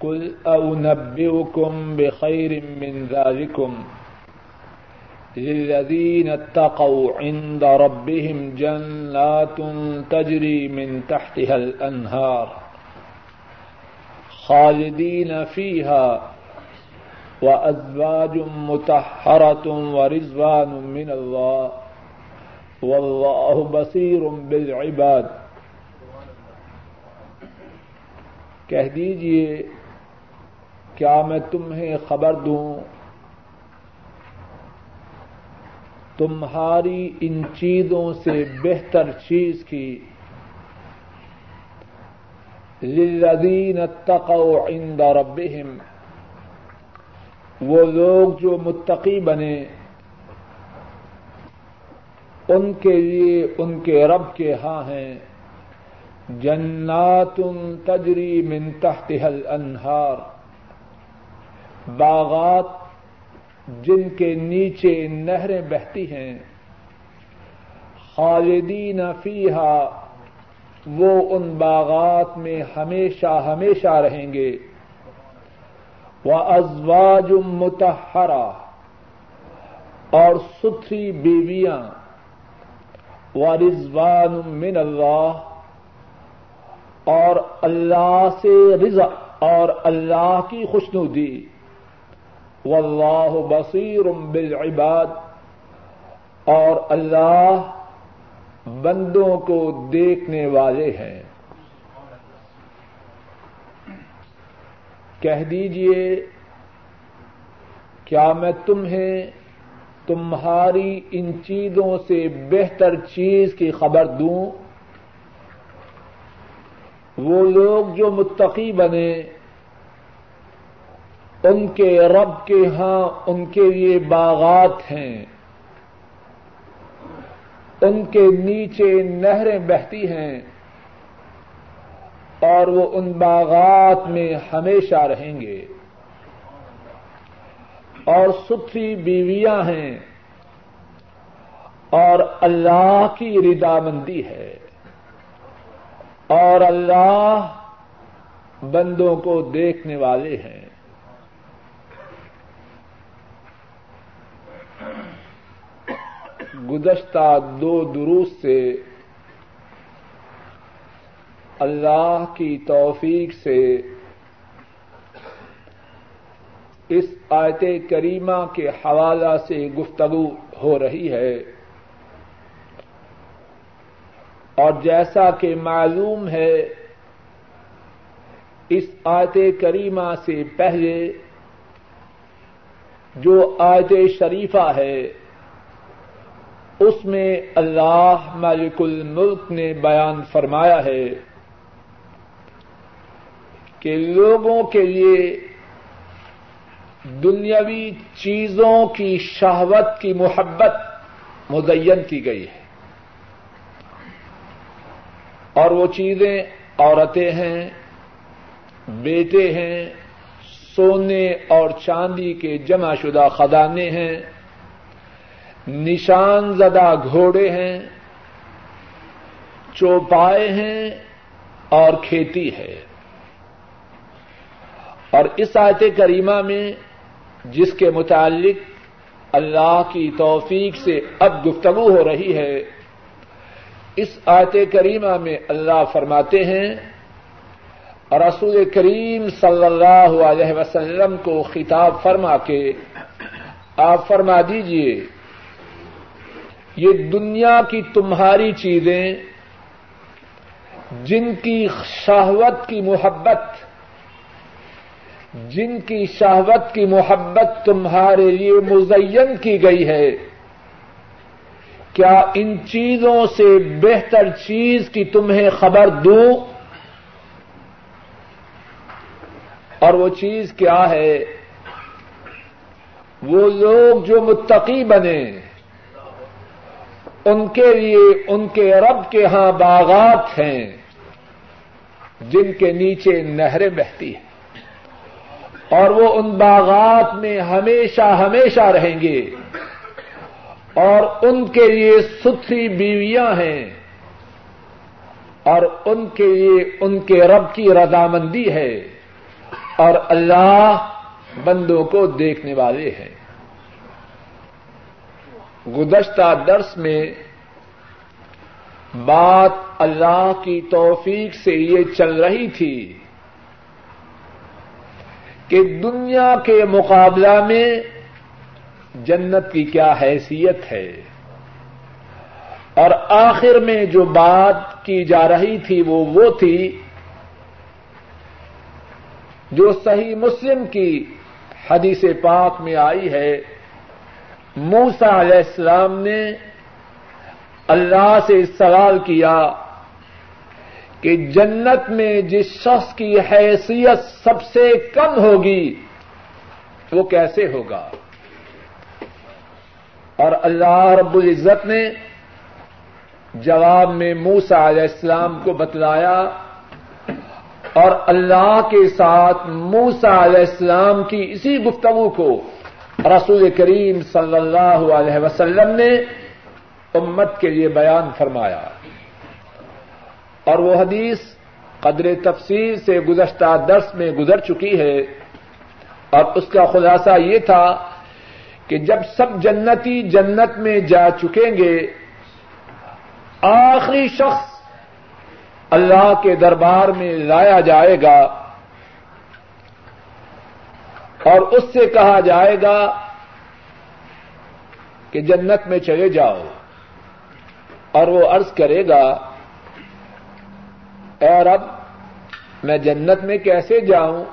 قل أنبئكم بخير من ذلكم للذين اتقوا عند ربهم جنات تجري من تحتها الأنهار خالدين فيها وأزواج متحرة ورزوان من الله والله بصير بالعباد کہہ دیجیے کیا میں تمہیں خبر دوں؟ تمہاری ان چیزوں سے بہتر چیز کی۔ للذین اتقوا عند ربهم۔ وہ لوگ جو متقی بنے، ان کے لیے ان کے رب کے ہاں ہیں۔ جنات تجری من تحتها الانہار۔ باغات جن کے نیچے نہریں بہتی ہیں، خالدین فیہا، وہ ان باغات میں ہمیشہ ہمیشہ رہیں گے۔ وہ ازواج متحرہ اور ستھری بیویاں۔ و رضوان من اللہ اور اللہ سے رضا اور اللہ کی خوشنودی۔ واللہ بصیر بالعباد۔ اور اللہ بندوں کو دیکھنے والے ہیں۔ کہہ دیجیے، کیا میں تمہیں تمہاری ان چیزوں سے بہتر چیز کی خبر دوں؟ وہ لوگ جو متقی بنے ان کے رب کے ہاں ان کے لیے باغات ہیں۔ ان کے نیچے نہریں بہتی ہیں اور وہ ان باغات میں ہمیشہ رہیں گے۔ اور ستھری بیویاں ہیں اور اللہ کی ردامندی ہے۔ اور اللہ بندوں کو دیکھنے والے ہیں۔ گزشتہ دو دروس سے اللہ کی توفیق سے اس آیت کریمہ کے حوالہ سے گفتگو ہو رہی ہے۔ اور جیسا کہ معلوم ہے، اس آیت کریمہ سے پہلے جو آیت شریفہ ہے اس میں اللہ مالک الملک نے بیان فرمایا ہے کہ لوگوں کے لیے دنیاوی چیزوں کی شہوت کی محبت مزین کی گئی ہے۔ اور وہ چیزیں عورتیں ہیں، بیٹے ہیں، سونے اور چاندی کے جمع شدہ خدانے ہیں۔ نشان زدہ گھوڑے ہیں، چوپائے ہیں اور کھیتی ہے۔ اور اس آیت کریمہ میں جس کے متعلق اللہ کی توفیق سے اب گفتگو ہو رہی ہے، اس آیت کریمہ میں اللہ فرماتے ہیں، رسول کریم صلی اللہ علیہ وسلم کو خطاب فرما کے آپ فرما دیجیے یہ دنیا کی تمہاری چیزیں، جن کی شہوت کی محبت، جن کی شہوت کی محبت تمہارے لیے مزین کی گئی ہے۔ کیا ان چیزوں سے بہتر چیز کی تمہیں خبر دوں؟ اور وہ چیز کیا ہے؟ وہ لوگ جو متقی بنے۔ ان کے لیے ان کے رب کے ہاں باغات ہیں جن کے نیچے نہریں بہتی ہیں۔ اور وہ ان باغات میں ہمیشہ ہمیشہ رہیں گے۔ اور ان کے لیے ستھری بیویاں ہیں۔ اور ان کے لیے ان کے رب کی رضامندی ہے۔ اور اللہ بندوں کو دیکھنے والے ہیں۔ گزشتہ درس میں بات اللہ کی توفیق سے یہ چل رہی تھی کہ دنیا کے مقابلہ میں جنت کی کیا حیثیت ہے اور آخر میں جو بات کی جا رہی تھی وہ وہ تھی جو صحیح مسلم کی حدیث پاک میں آئی ہے موسا علیہ السلام نے اللہ سے سوال کیا کہ جنت میں جس شخص کی حیثیت سب سے کم ہوگی، وہ کیسے ہوگا؟ اور اللہ رب العزت نے جواب میں موسا علیہ السلام کو بتلایا، اور اللہ کے ساتھ موسا علیہ السلام کی اسی گفتگو کو رسول کریم صلی اللہ علیہ وسلم نے امت کے لیے بیان فرمایا۔ اور وہ حدیث قدر تفصیل سے گزشتہ درس میں گزر چکی ہے۔ اور اس کا خلاصہ یہ تھا کہ جب سب جنتی جنت میں جا چکیں گے، آخری شخص اللہ کے دربار میں لایا جائے گا۔ اور اس سے کہا جائے گا کہ جنت میں چلے جاؤ اور وہ عرض کرے گا اور اب میں جنت میں کیسے جاؤں؟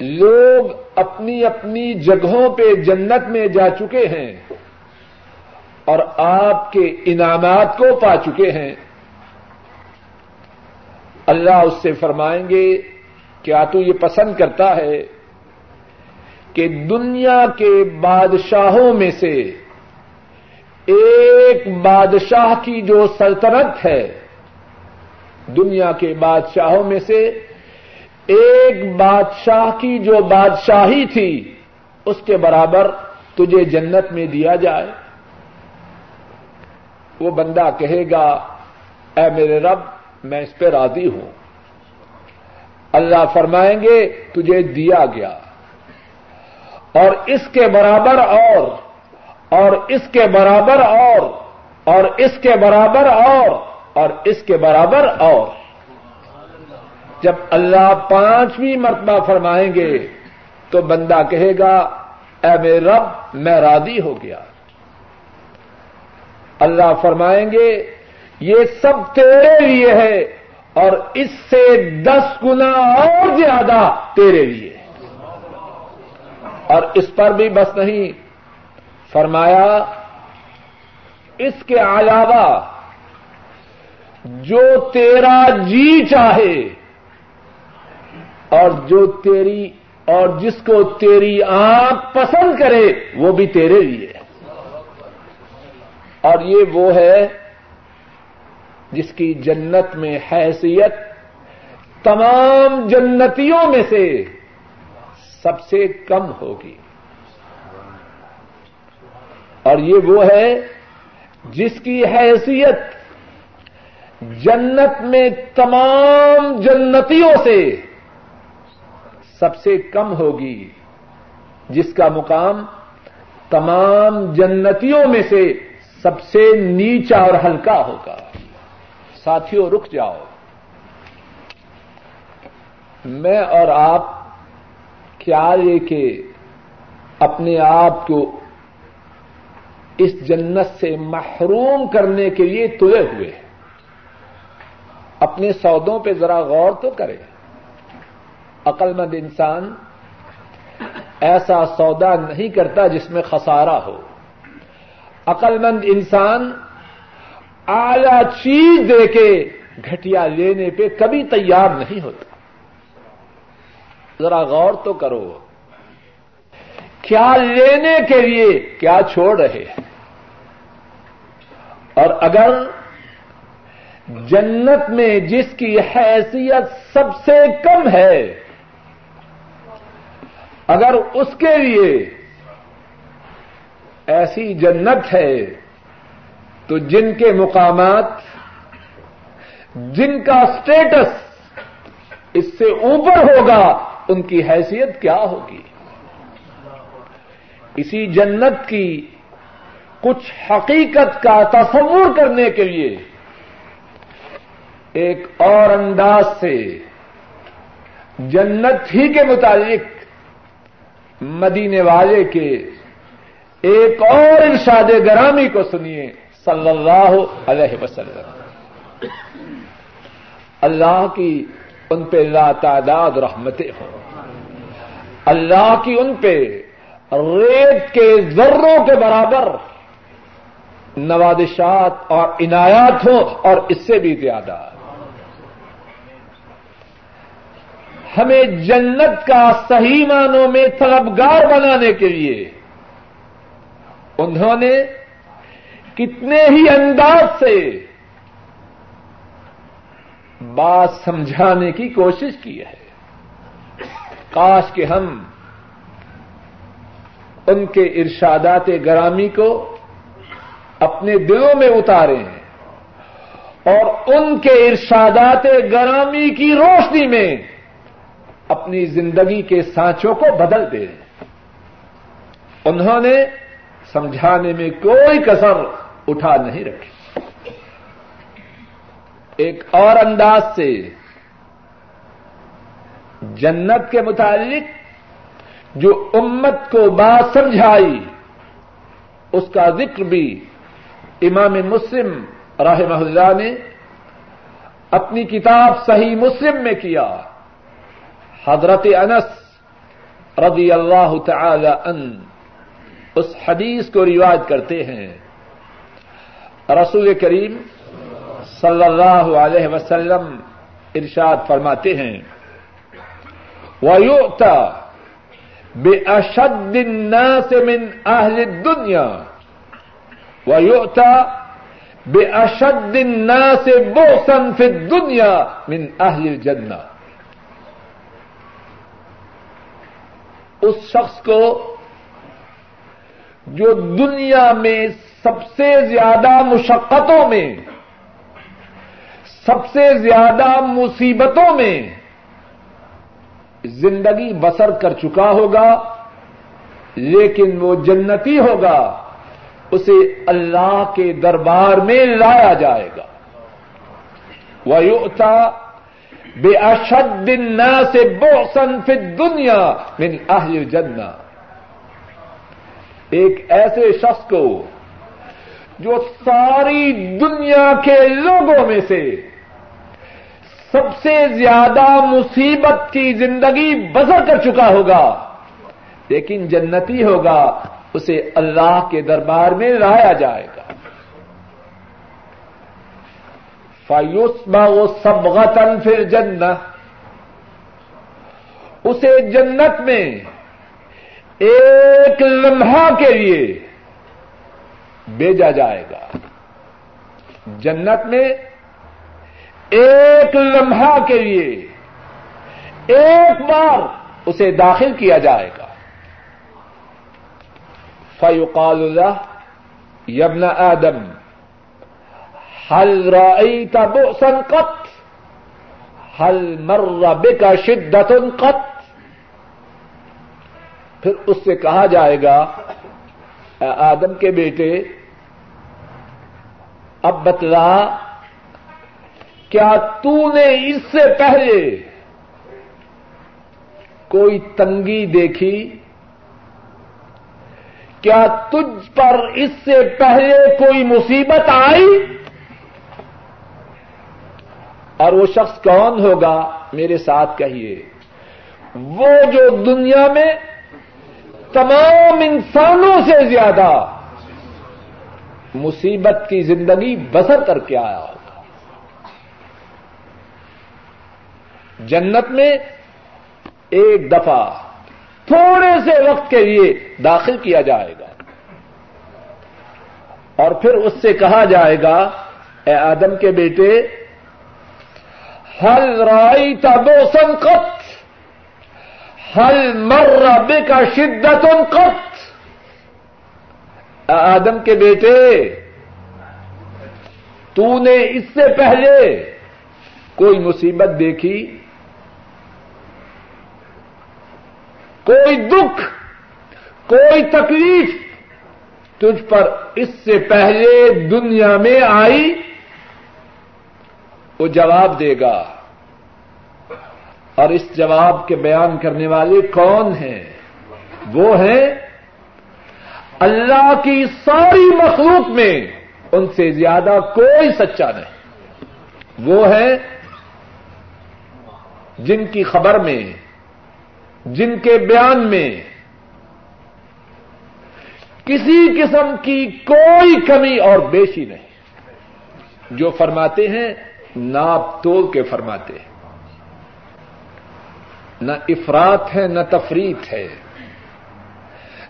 لوگ اپنی اپنی جگہوں پہ جنت میں جا چکے ہیں اور آپ کے انعامات کو پا چکے ہیں۔ اللہ اس سے فرمائیں گے، کیا تو یہ پسند کرتا ہے؟ کہ دنیا کے بادشاہوں میں سے ایک بادشاہ کی جو سلطنت ہے، دنیا کے بادشاہوں میں سے ایک بادشاہ کی جو بادشاہی تھی، اس کے برابر تجھے جنت میں دیا جائے۔ وہ بندہ کہے گا، اے میرے رب، میں اس پہ راضی ہوں۔ اللہ فرمائیں گے، تجھے دیا گیا۔ اور اس کے برابر اور اور اس کے برابر اور اور اس کے برابر اور اور اس کے برابر اور۔ جب اللہ پانچویں مرتبہ فرمائیں گے تو بندہ کہے گا، اے میرے رب، میں راضی ہو گیا۔ اللہ فرمائیں گے، یہ سب تیرے لیے ہے اور اس سے دس گنا اور زیادہ تیرے لیے۔ اور اس پر بھی بس نہیں۔ فرمایا، اس کے علاوہ جو تیرا جی چاہے اور جو تیری اور جس کو تیری آنکھ پسند کرے، وہ بھی تیرے لیے۔ اور یہ وہ ہے جس کی جنت میں حیثیت تمام جنتیوں میں سے سب سے کم ہوگی۔ اور یہ وہ ہے جس کی حیثیت جنت میں تمام جنتیوں سے سب سے کم ہوگی، جس کا مقام تمام جنتیوں میں سے سب سے نیچا اور ہلکا ہوگا۔ ساتھیوں، رک جاؤ۔ میں اور آپ کیا لے کے اپنے آپ کو اس جنت سے محروم کرنے کے لیے تلے ہوئے اپنے سودوں پہ ذرا غور تو کرے۔ عقل مند انسان ایسا سودا نہیں کرتا جس میں خسارہ ہو۔ عقل مند انسان اعلی چیز دے کے گھٹیا لینے پہ کبھی تیار نہیں ہوتا۔ ذرا غور تو کرو۔ کیا لینے کے لیے کیا چھوڑ رہے؟ ہیں اور اگر جنت میں جس کی حیثیت سب سے کم ہے، اگر اس کے لیے ایسی جنت ہے، تو جن کے مقامات، جن کا اسٹیٹس اس سے اوپر ہوگا ان کی حیثیت کیا ہوگی؟ اسی جنت کی کچھ حقیقت کا تصور کرنے کے لیے ایک اور انداز سے جنت ہی کے متعلق مدینے والے کے ایک اور ارشاد گرامی کو سنیے، صلی اللہ علیہ وسلم۔ اللہ کی ان پہ لا تعداد رحمتیں ہوں۔ اللہ کی ان پہ ریت کے ذروں کے برابر نوادشات اور عنایات ہوں اور اس سے بھی زیادہ۔ ہمیں جنت کا صحیح معنوں میں طلبگار بنانے کے لیے انہوں نے کتنے ہی انداز سے بات سمجھانے کی کوشش کی ہے۔ کاش کہ ہم ان کے ارشادات گرامی کو اپنے دلوں میں اتاریں اور ان کے ارشادات گرامی کی روشنی میں اپنی زندگی کے سانچوں کو بدل دیں۔ انہوں نے سمجھانے میں کوئی کسر اٹھا نہیں رکھی۔ ایک اور انداز سے جنت کے متعلق جو امت کو بات سمجھائی، اس کا ذکر بھی امام مسلم رحمہ اللہ نے اپنی کتاب صحیح مسلم میں کیا۔ حضرت انس رضی اللہ تعالی ان اس حدیث کو رواج کرتے ہیں۔ رسول کریم صلی اللہ علیہ وسلم ارشاد فرماتے ہیں۔ وَيُؤْتَى بِأَشَدِّ النَّاسِ مِنْ أَهْلِ الدُّنْيَا۔ وَيُؤْتَى بِأَشَدِّ النَّاسِ بُغْسًا فِي الدُّنْيَا مِنْ أَهْلِ الْجَنَّةِ۔ اس شخص کو جو دنیا میں سب سے زیادہ مشقتوں میں سب سے زیادہ مصیبتوں میں زندگی بسر کر چکا ہوگا، لیکن وہ جنتی ہوگا، اسے اللہ کے دربار میں لایا جائے گا۔ وہ بے اشد دن سے بو فی دنیا من اہل جنہ ایک ایسے شخص کو جو ساری دنیا کے لوگوں میں سے سب سے زیادہ مصیبت کی زندگی بسر کر چکا ہوگا۔ لیکن جنتی ہوگا، اسے اللہ کے دربار میں لایا جائے گا۔ فایوسما وہ سب غتن پھر اسے جنت میں ایک لمحہ کے لیے بھیجا جائے گا۔ جنت میں ایک لمحہ کے لیے ایک بار اسے داخل کیا جائے گا۔ فیوقال اللہ یبن آدم حل رأيت بؤسا قط؟ حل مر بك شدة قط؟ پھر اس سے کہا جائے گا آدم کے بیٹے، اب بتلا کیا تو نے اس سے پہلے کوئی تنگی دیکھی؟ کیا تجھ پر اس سے پہلے کوئی مصیبت آئی؟ اور وہ شخص کون ہوگا میرے ساتھ کہیے؟ وہ جو دنیا میں تمام انسانوں سے زیادہ مصیبت کی زندگی بسر کر کے آیا ہوگا جنت میں ایک دفعہ تھوڑے سے وقت کے لیے داخل کیا جائے گا۔ اور پھر اس سے کہا جائے گا، اے آدم کے بیٹے ہل رائی تبو سنکت ہل مر کا شدت قط؟ آدم کے بیٹے، تو نے اس سے پہلے کوئی مصیبت دیکھی؟ کوئی دکھ، کوئی تکلیف تجھ پر اس سے پہلے دنیا میں آئی، وہ جواب دے گا۔ اور اس جواب کے بیان کرنے والے کون ہیں؟ وہ ہیں اللہ کی ساری مخلوق میں ان سے زیادہ کوئی سچا نہیں۔ وہ ہے جن کی خبر میں جن کے بیان میں کسی قسم کی کوئی کمی اور بیشی نہیں۔ جو فرماتے ہیں، ناپ تول کے فرماتے ہیں۔ نہ افراد ہے، نہ تفریح ہے۔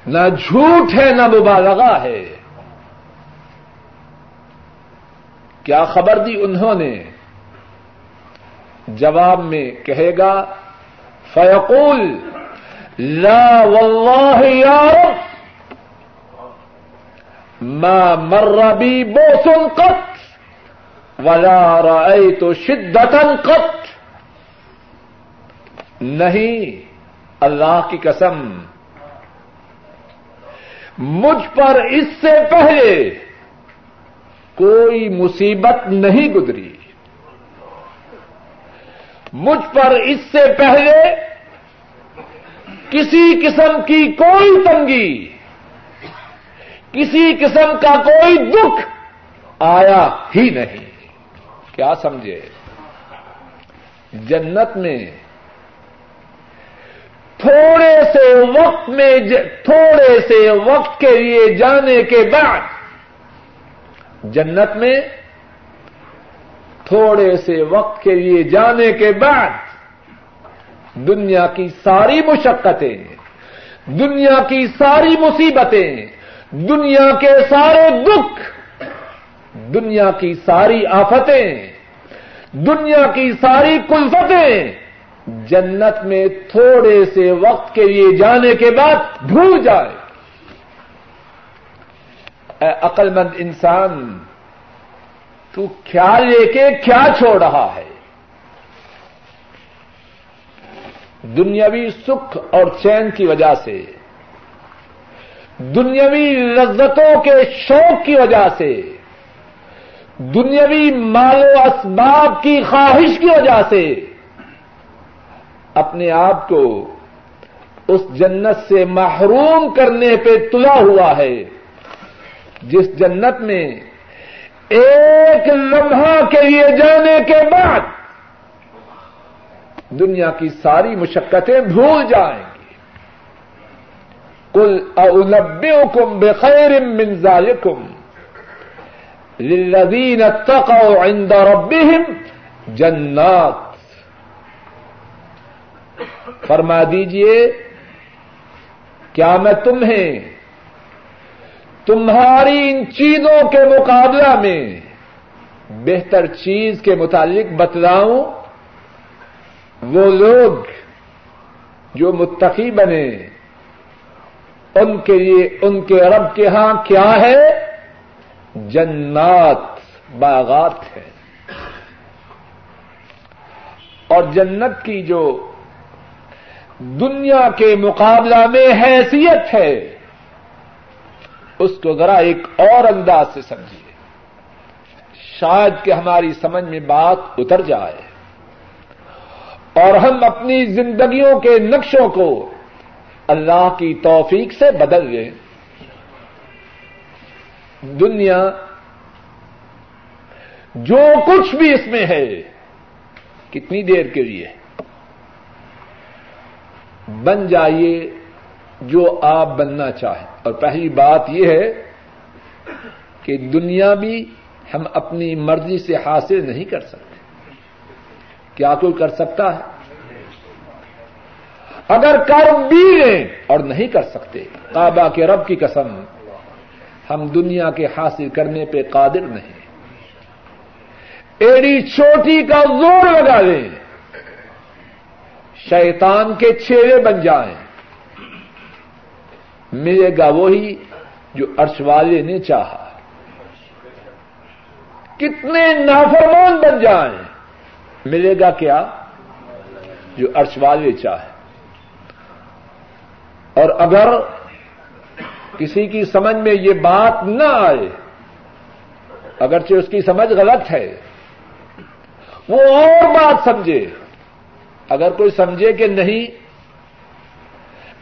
نہ جھوٹ ہے، نہ مبالغہ ہے۔ کیا خبر دی انہوں نے؟ جواب میں کہے گا فیقول، لا واللہ یا ما مر بی بوسن قط، ولا رأيت شدتا قط۔ نہیں، اللہ کی قسم، مجھ پر اس سے پہلے کوئی مصیبت نہیں گزری۔ مجھ پر اس سے پہلے کسی قسم کی کوئی تنگی، کسی قسم کا کوئی دکھ آیا ہی نہیں۔ کیا سمجھے؟ جنت میں تھوڑے سے وقت میں تھوڑے سے وقت کے لیے جانے کے بعد جنت میں تھوڑے سے وقت کے لیے جانے کے بعد دنیا کی ساری مشقتیں، دنیا کی ساری مصیبتیں، دنیا کے سارے دکھ، دنیا کی ساری آفتیں، دنیا کی ساری کلفتیں جنت میں تھوڑے سے وقت کے لیے جانے کے بعد بھول جائے۔ اے عقل مند انسان تو کیا لے کے کیا چھوڑ رہا ہے؟ دنیاوی سکھ اور چین کی وجہ سے، دنیاوی لذتوں کے شوق کی وجہ سے، دنیاوی مال و اسباب کی خواہش کی وجہ سے اپنے آپ کو اس جنت سے محروم کرنے پہ تلا ہوا ہے، جس جنت میں ایک لمحہ کے لیے جانے کے بعد دنیا کی ساری مشقتیں بھول جائیں گی۔ کل اولبئکم بخیر من ذالکم للذین اتقوا عند ربهم جنات۔ فرما دیجیے، کیا میں تمہیں تمہاری ان چیزوں کے مقابلہ میں بہتر چیز کے متعلق بتلاؤں، وہ لوگ جو متقی بنے، ان کے لیے، ان کے رب کے ہاں کیا ہے؟ جنات، باغات ہے۔ اور جنت کی جو دنیا کے مقابلہ میں حیثیت ہے اس کو ذرا ایک اور انداز سے سمجھیے۔ شاید کہ ہماری سمجھ میں بات اتر جائے۔ اور ہم اپنی زندگیوں کے نقشوں کو اللہ کی توفیق سے بدل لیں۔ دنیا جو کچھ بھی اس میں ہے، کتنی دیر کے لیے؟ بن جائیے جو آپ بننا چاہیں۔ اور پہلی بات یہ ہے کہ دنیا بھی ہم اپنی مرضی سے حاصل نہیں کر سکتے۔ کیا کوئی کر سکتا ہے؟ اگر کر بھی لیں اور نہیں کر سکتے کعبہ کے رب کی قسم، ہم دنیا کے حاصل کرنے پہ قادر نہیں۔ ایڑی چوٹی کا زور لگا لیں، شیطان کے چہرے بن جائیں۔ ملے گا وہی جو عرش والے نے چاہا۔ کتنے نافرمان بن جائیں۔ ملے گا کیا؟ جو عرش والے چاہے۔ اور اگر کسی کی سمجھ میں یہ بات نہ آئے، اگرچہ اس کی سمجھ غلط ہے، وہ اور بات سمجھے۔ اگر کوئی سمجھے کہ نہیں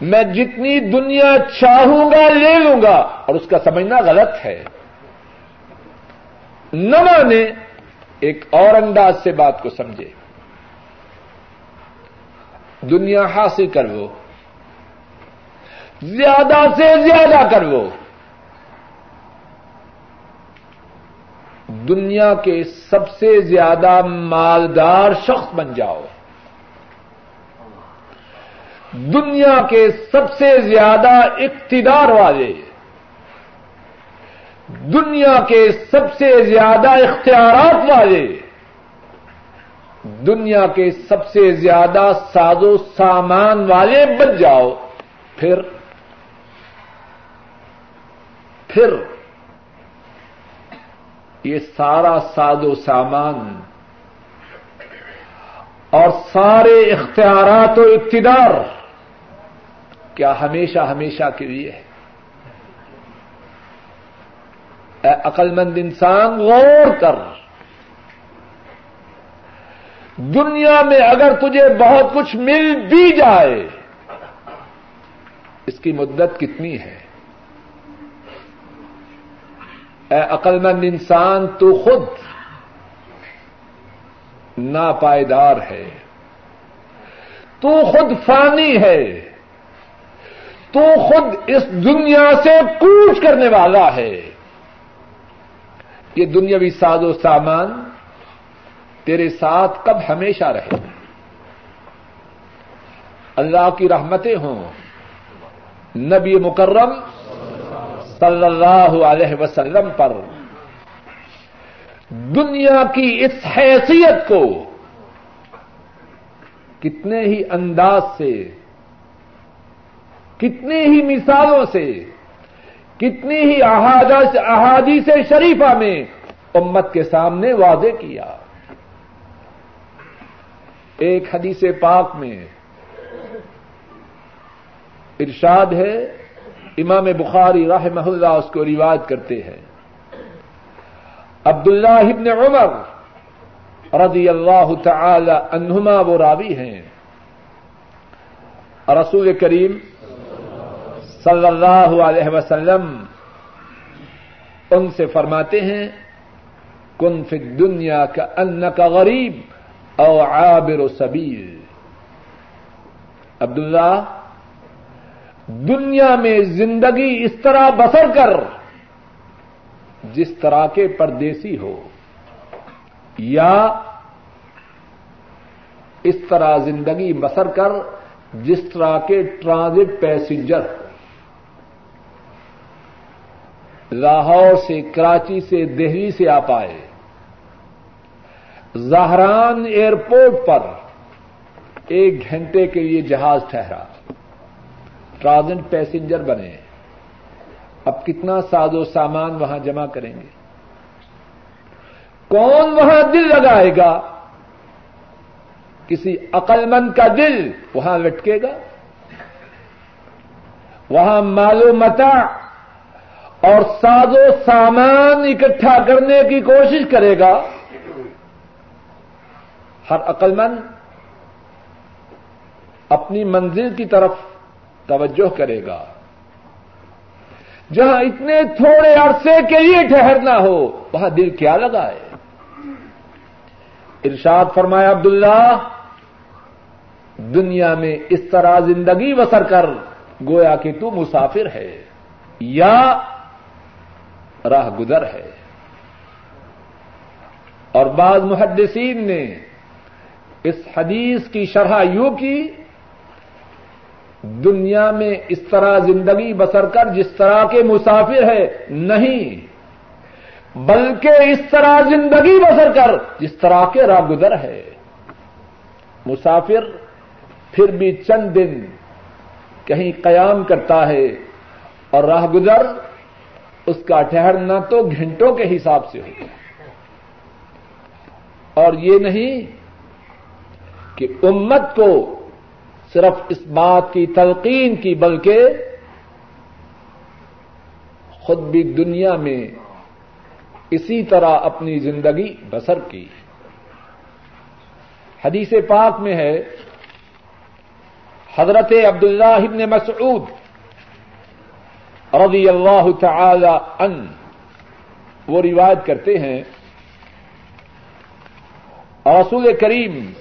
میں جتنی دنیا چاہوں گا لے لوں گا اور اس کا سمجھنا غلط ہے۔ نہ مانے ایک اور انداز سے بات کو سمجھے۔ دنیا حاصل کر وہ۔ زیادہ سے زیادہ کر وہ۔ دنیا کے سب سے زیادہ مالدار شخص بن جاؤ۔ دنیا کے سب سے زیادہ اقتدار والے۔ دنیا کے سب سے زیادہ اختیارات والے۔ دنیا کے سب سے زیادہ ساز و سامان والے بن جاؤ۔ پھر پھر، یہ سارا ساز و سامان اور سارے اختیارات و اقتدار کیا ہمیشہ ہمیشہ کے لیے ہے؟ عقل مند انسان، غور کر۔ دنیا میں اگر تجھے بہت کچھ مل بھی جائے، اس کی مدت کتنی ہے؟ اے عقل مند انسان، تو خود ناپائیدار ہے۔ تو خود فانی ہے۔ تو خود اس دنیا سے کوچ کرنے والا ہے۔ یہ دنیاوی ساز و سامان تیرے ساتھ کب ہمیشہ رہے۔ اللہ کی رحمتیں ہوں۔ نبی مکرم صلی اللہ علیہ وسلم پر۔ دنیا کی اس حیثیت کو کتنے ہی انداز سے کتنی ہی مثالوں سے، کتنی ہی احادیث شریفہ میں امت کے سامنے واضح کیا۔ ایک حدیث پاک میں ارشاد ہے، امام بخاری رحمہ اللہ اس کو روایت کرتے ہیں۔ عبداللہ ابن عمر رضی اللہ تعالی عنہما وہ راوی ہیں۔ رسول کریم صلی اللہ علیہ وسلم، ان سے فرماتے ہیں، کن فی دنیا کا ان کا غریب او عابر و سبیر عبداللہ، دنیا میں زندگی اس طرح بسر کر، جس طرح کے پردیسی ہو، یا اس طرح زندگی بسر کر، جس طرح کے ٹرانزٹ پیسنجر ہو۔ لاہور سے، کراچی سے، دہلی سے آ پائے زہران ایئرپورٹ پر ایک گھنٹے کے لیے جہاز ٹھہرا۔ ٹرانزٹ پیسنجر بنے۔ اب کتنا ساز و سامان وہاں جمع کریں گے؟ کون وہاں دل لگائے گا؟ کسی عقل مند کا دل وہاں لٹکے گا؟ وہاں معلومتا اور ساز و سامان اکٹھا کرنے کی کوشش کرے گا، ہر عقل مند اپنی منزل کی طرف توجہ کرے گا۔ جہاں اتنے تھوڑے عرصے کے لیے ٹھہرنا ہو، وہاں دل کیا لگا ہے ارشاد فرمایا، عبداللہ، دنیا میں اس طرح زندگی بسر کر، گویا کہ تو مسافر ہے۔ یا راہ گزر ہے۔ اور بعض محدثین نے اس حدیث کی شرح یوں کی، دنیا میں اس طرح زندگی بسر کر جس طرح کے مسافر ہے، نہیں، بلکہ اس طرح زندگی بسر کر جس طرح کے راہ گزر ہے۔ مسافر پھر بھی چند دن کہیں قیام کرتا ہے اور راہ گزر اس کا ٹھہرنا تو گھنٹوں کے حساب سے ہوتا ہے۔ اور یہ نہیں کہ امت کو صرف اس بات کی تلقین کی، بلکہ خود بھی دنیا میں اسی طرح اپنی زندگی بسر کی۔ حدیث پاک میں ہے، حضرت عبداللہ ابن مسعود رضی اللہ تعالی ان وہ روایت کرتے ہیں، رسول کریم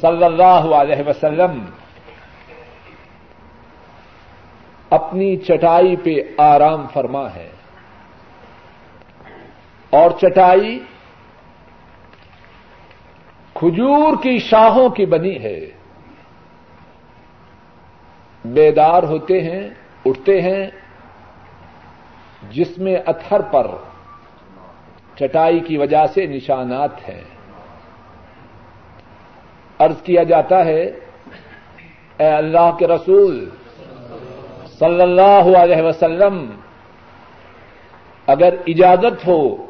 صلی اللہ علیہ وسلم اپنی چٹائی پہ آرام فرما ہے۔ اور چٹائی کھجور کی شاہوں کی بنی ہے۔ بیدار ہوتے ہیں اٹھتے ہیں جس میں اتھر پر چٹائی کی وجہ سے نشانات ہیں۔ ارض کیا جاتا ہے، اے اللہ کے رسول، صلی اللہ علیہ وسلم، اگر اجازت ہو،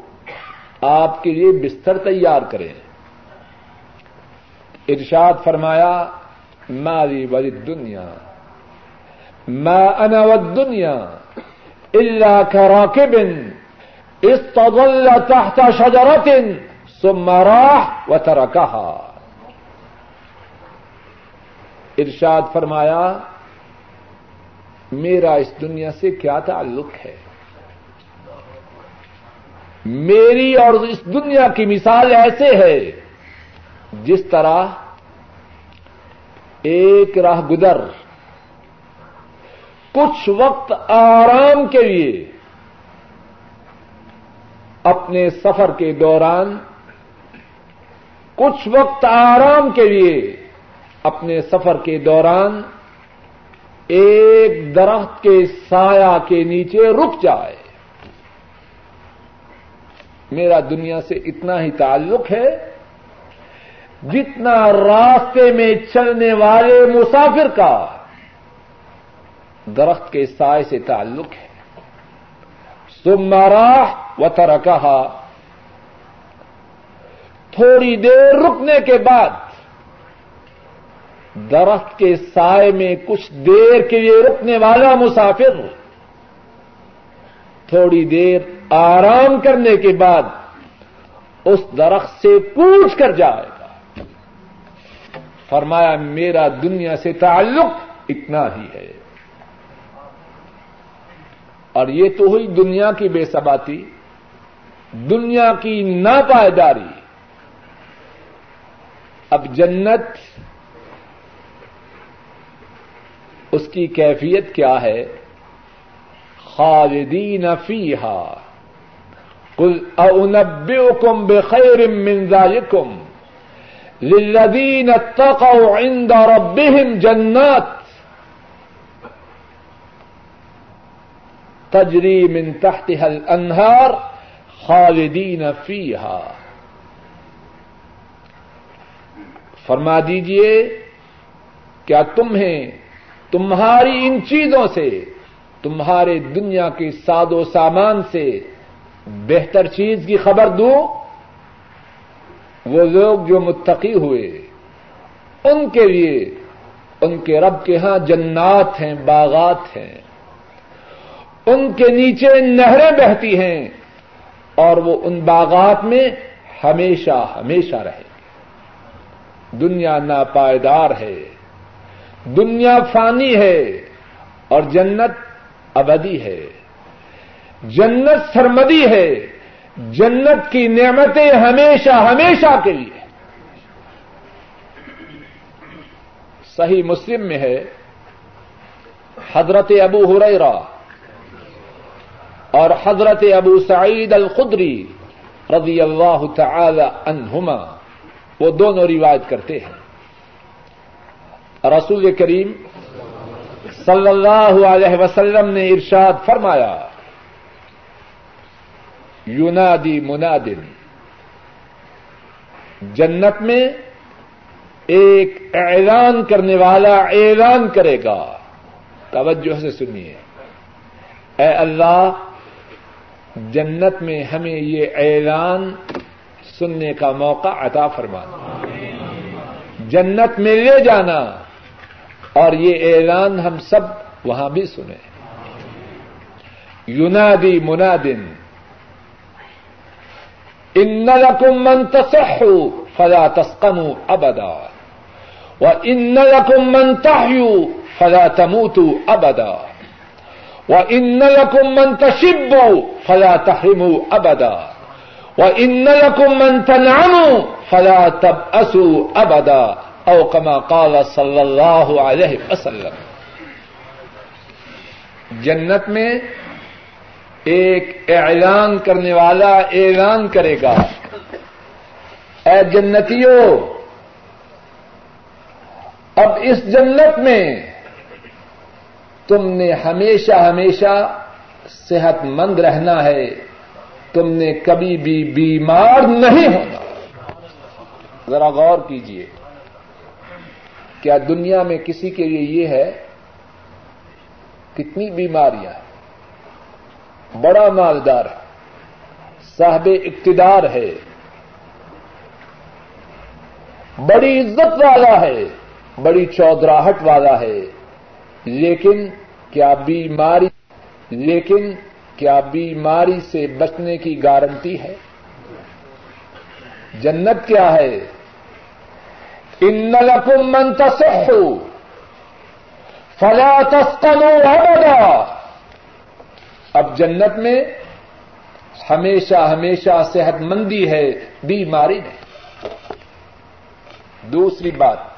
آپ کے لیے بستر تیار کریں۔ ارشاد فرمایا ماری ولی دنیا میں انا دنیا اللہ راکب استظل تحت شجرت ثم راح وتركها. ارشاد فرمایا، میرا اس دنیا سے کیا تعلق ہے؟ میری اور اس دنیا کی مثال ایسے ہے جس طرح ایک راہ گدر کچھ وقت آرام کے لیے اپنے سفر کے دوران، کچھ وقت آرام کے لیے اپنے سفر کے دوران ایک درخت کے سایہ کے نیچے رک جائے۔ میرا دنیا سے اتنا ہی تعلق ہے، جتنا راستے میں چلنے والے مسافر کا درخت کے سائے سے تعلق ہے۔ سمارا و ترکا تھوڑی دیر رکنے کے بعد درخت کے سائے میں کچھ دیر کے لیے رکنے والا مسافر، تھوڑی دیر آرام کرنے کے بعد اس درخت سے پوچھ کر جائے گا۔ فرمایا، میرا دنیا سے تعلق اتنا ہی ہے۔ اور یہ تو ہوئی دنیا کی بے ثباتی، دنیا کی ناپائیداری۔ اب جنت اس کی کیفیت کیا ہے؟ خالدین فیحا قل اونبئکم بخیر من ذالکم للذین اتقوا عند ربهم جنات تجری من تحتها الانہار خالدین فیحا فرما دیجیے کیا تمہیں تمہاری ان چیزوں سے، تمہارے دنیا کے ساد و سامان سے بہتر چیز کی خبر دوں؟ وہ لوگ جو متقی ہوئے، ان کے لیے ان کے رب کے ہاں جنات ہیں، باغات ہیں۔ ان کے نیچے نہریں بہتی ہیں اور وہ ان باغات میں ہمیشہ ہمیشہ رہے دنیا ناپائیدار ہے، دنیا فانی ہے اور جنت ابدی ہے۔ جنت سرمدی ہے، جنت کی نعمتیں ہمیشہ ہمیشہ کے لیے۔ صحیح مسلم میں ہے، حضرت ابو ہریرا اور حضرت ابو سعید الخدری رضی اللہ تعالی عنہما، وہ دونوں روایت کرتے ہیں۔ رسول کریم صلی اللہ علیہ وسلم نے ارشاد فرمایا، یونادی منادن، جنت میں ایک اعلان کرنے والا اعلان کرے گا۔ توجہ سے سنیے۔ اے اللہ جنت میں ہمیں یہ اعلان سننے کا موقع عطا فرمانا جنت میں لے جانا اور یہ اعلان ہم سب وہاں بھی سنے یونادی منادن، ان لکم من تصحو فلا تسقموا ابدا و ان لکم من تحیو فلا تموتوا ابدا ان لکم من تشبوا فلا تحرموا ابدا و ان لکم من تنعموا فلا تبأسوا ابدا او کما قال صلی اللہ علیہ وسلم جنت میں ایک اعلان کرنے والا اعلان کرے گا۔ اے جنتیوں، اب اس جنت میں تم نے ہمیشہ ہمیشہ صحت مند رہنا ہے، تم نے کبھی بھی بیمار نہیں ہونا۔ ذرا غور کیجیے کیا دنیا میں کسی کے لیے یہ ہے؟ کتنی بیماریاں ہیں۔ بڑا مالدار ہے۔ صاحب اقتدار ہے۔ بڑی عزت والا ہے۔ بڑی چودراہٹ والا ہے۔ لیکن کیا بیماری، لیکن کیا بیماری سے بچنے کی گارنٹی ہے؟ جنت کیا ہے؟ ان لکم من تصحو فلا تسقموا ابدا اب جنت میں ہمیشہ ہمیشہ صحت مندی ہے، بیماری نہیں۔ دوسری بات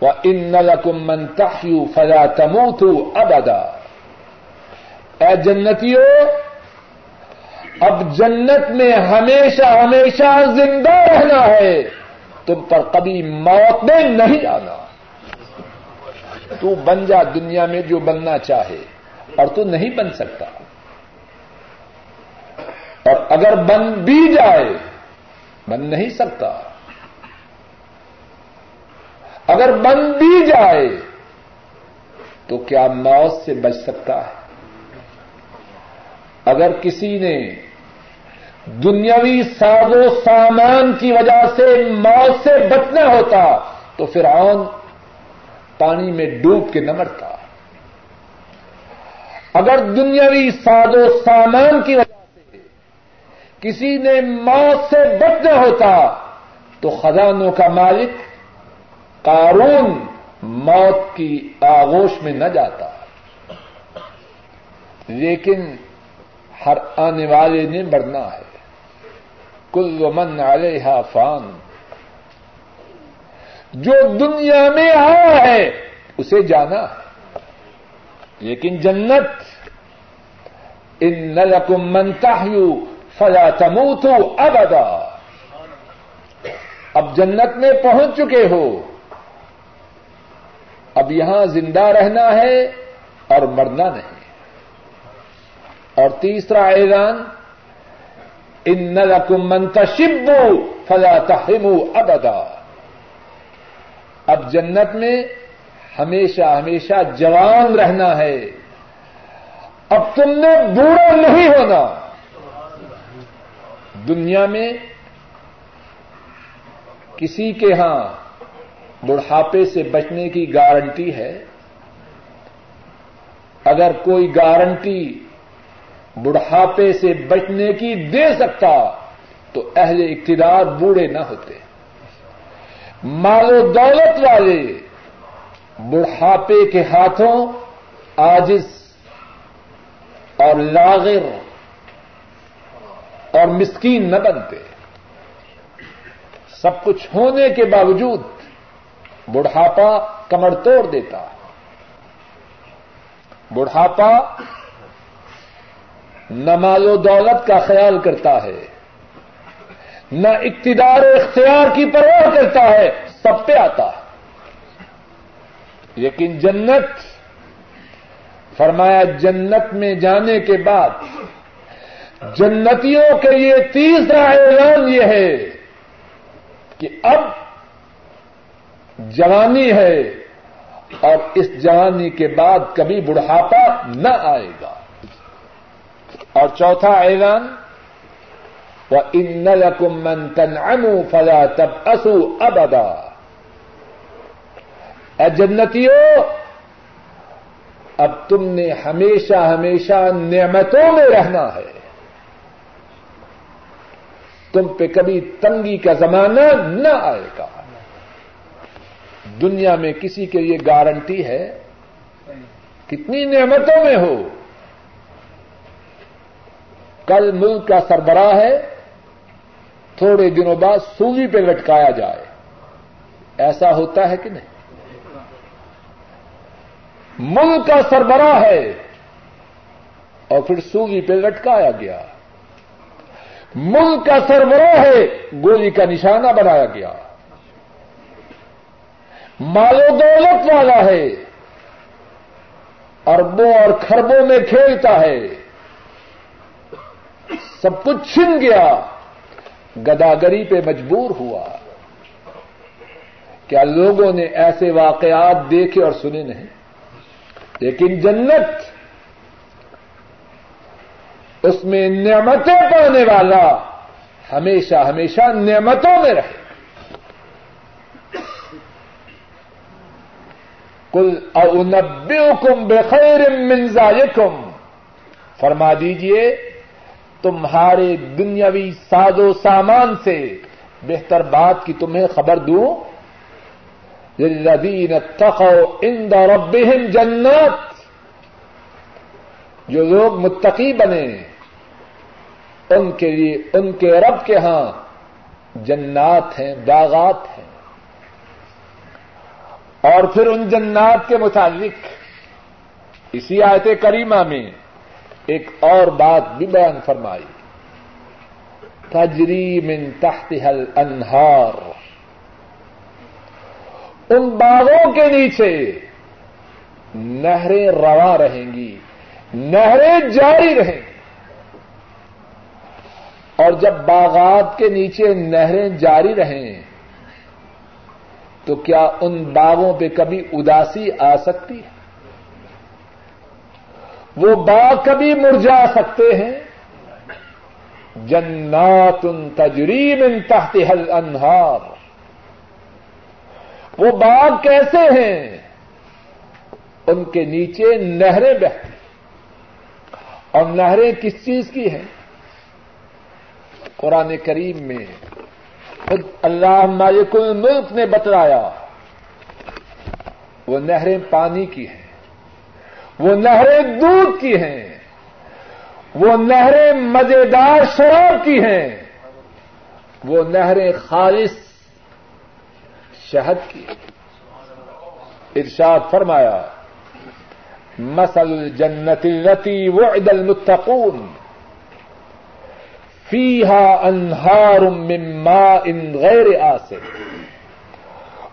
وہ ان لکم من تحیو فلا تموتوا ابدا اے جنتیوں اب جنت میں ہمیشہ ہمیشہ زندہ رہنا ہے۔ تم پر کبھی موت میں نہیں آنا۔ تو بن جا دنیا میں جو بننا چاہے، اور تو نہیں بن سکتا۔ اور اگر بن بھی جائے، بن نہیں سکتا۔ اگر بن بھی جائے تو کیا موت سے بچ سکتا ہے؟ اگر کسی نے دنیاوی ساز و سامان کی وجہ سے موت سے بچنا ہوتا تو فرعون پانی میں ڈوب کے نہ مرتا۔ اگر دنیاوی ساز و سامان کی وجہ سے کسی نے موت سے بچنا ہوتا تو خزانوں کا مالک قارون موت کی آغوش میں نہ جاتا۔ لیکن ہر آنے والے نے مرنا ہے۔ کل من علیہ فان۔ جو دنیا میں آیا ہے، اسے جانا ہے۔ لیکن جنت، ان نلکم من تحیو فلا تموتو ابدا۔ اب جنت میں پہنچ چکے ہو۔ اب یہاں زندہ رہنا ہے اور مرنا نہیں۔ اور تیسرا اعلان ان لکم منتشبو فلا تحرموا ابدا اب جنت میں ہمیشہ ہمیشہ جوان رہنا ہے۔ اب تم نے بوڑھا نہیں ہونا۔ دنیا میں کسی کے ہاں بڑھاپے سے بچنے کی گارنٹی ہے؟ اگر کوئی گارنٹی بڑھاپے سے بچنے کی دے سکتا تو اہل اقتدار بوڑھے نہ ہوتے۔ مال و دولت والے بڑھاپے کے ہاتھوں آجز اور لاغر اور مسکین نہ بنتے۔ سب کچھ ہونے کے باوجود بڑھاپا کمر توڑ دیتا بڑھاپا نہ مال و دولت کا خیال کرتا ہے، نہ اقتدار و اختیار کی پرواہ کرتا ہے، سب پہ آتا۔ ہے لیکن جنت، فرمایا جنت میں جانے کے بعد جنتیوں کے لیے تیسرا اعلان یہ ہے کہ اب جوانی ہے اور اس جوانی کے بعد کبھی بڑھاپا نہ آئے گا۔ اور چوتھا اعلان وہ ان لکم من تنعموا فلا تب ابدا اے جنتیوں اب تم نے ہمیشہ ہمیشہ نعمتوں میں رہنا ہے۔ تم پہ کبھی تنگی کا زمانہ نہ آئے گا۔ دنیا میں کسی کے لیے گارنٹی ہے؟ کتنی نعمتوں میں ہو؟ کل ملک کا سربراہ ہے، تھوڑے دنوں بعد سولی پہ لٹکایا جائے۔ ایسا ہوتا ہے کہ نہیں؟ ملک کا سربراہ ہے اور پھر سولی پہ لٹکایا گیا۔ ملک کا سربراہ ہے، گولی کا نشانہ بنایا گیا۔ مال و دولت والا ہے۔ اربوں اور خربوں میں کھیلتا ہے۔ سب کچھ چھن گیا۔ گداگری پہ مجبور ہوا۔ کیا لوگوں نے ایسے واقعات دیکھے اور سنے نہیں؟ لیکن جنت اس میں نعمتیں پانے والا ہمیشہ ہمیشہ نعمتوں میں رہے۔ کل اونبیکم بخیر منزائکم فرما دیجیے تمہارے دنیاوی ساز و سامان سے بہتر بات کی تمہیں خبر دوں۔ للذین اتقوا عند ربهم جنات۔ جو لوگ متقی بنے، ان کے لیے، ان کے رب کے ہاں جنات ہیں، باغات ہیں۔ اور پھر ان جنات کے متعلق۔ اسی آیت کریمہ میں ایک اور بات بھی بیان فرمائی۔ تجری من تحتها الانہار۔ ان باغوں کے نیچے نہریں روا رہیں گی، نہریں جاری رہیں گی۔ اور جب باغات کے نیچے نہریں جاری رہیں تو کیا ان باغوں پہ کبھی اداسی آ سکتی ہے؟ وہ باغ کبھی مرجا سکتے ہیں؟ جنات ان تجریم ان تحت حل انہار وہ باغ کیسے ہیں؟ ان کے نیچے نہریں بہتی اور نہریں کس چیز کی ہیں؟ قرآن کریم میں خود اللہ مالک الملک نے بتلایا، وہ نہریں پانی کی ہیں، وہ نہریں دودھ کی ہیں، وہ نہریں مزیدار شراب کی ہیں، وہ نہریں خالص شہد کی ارشاد فرمایا مسل الجنت التي وعد المتقون۔ فيها انهار من ماء غير آسن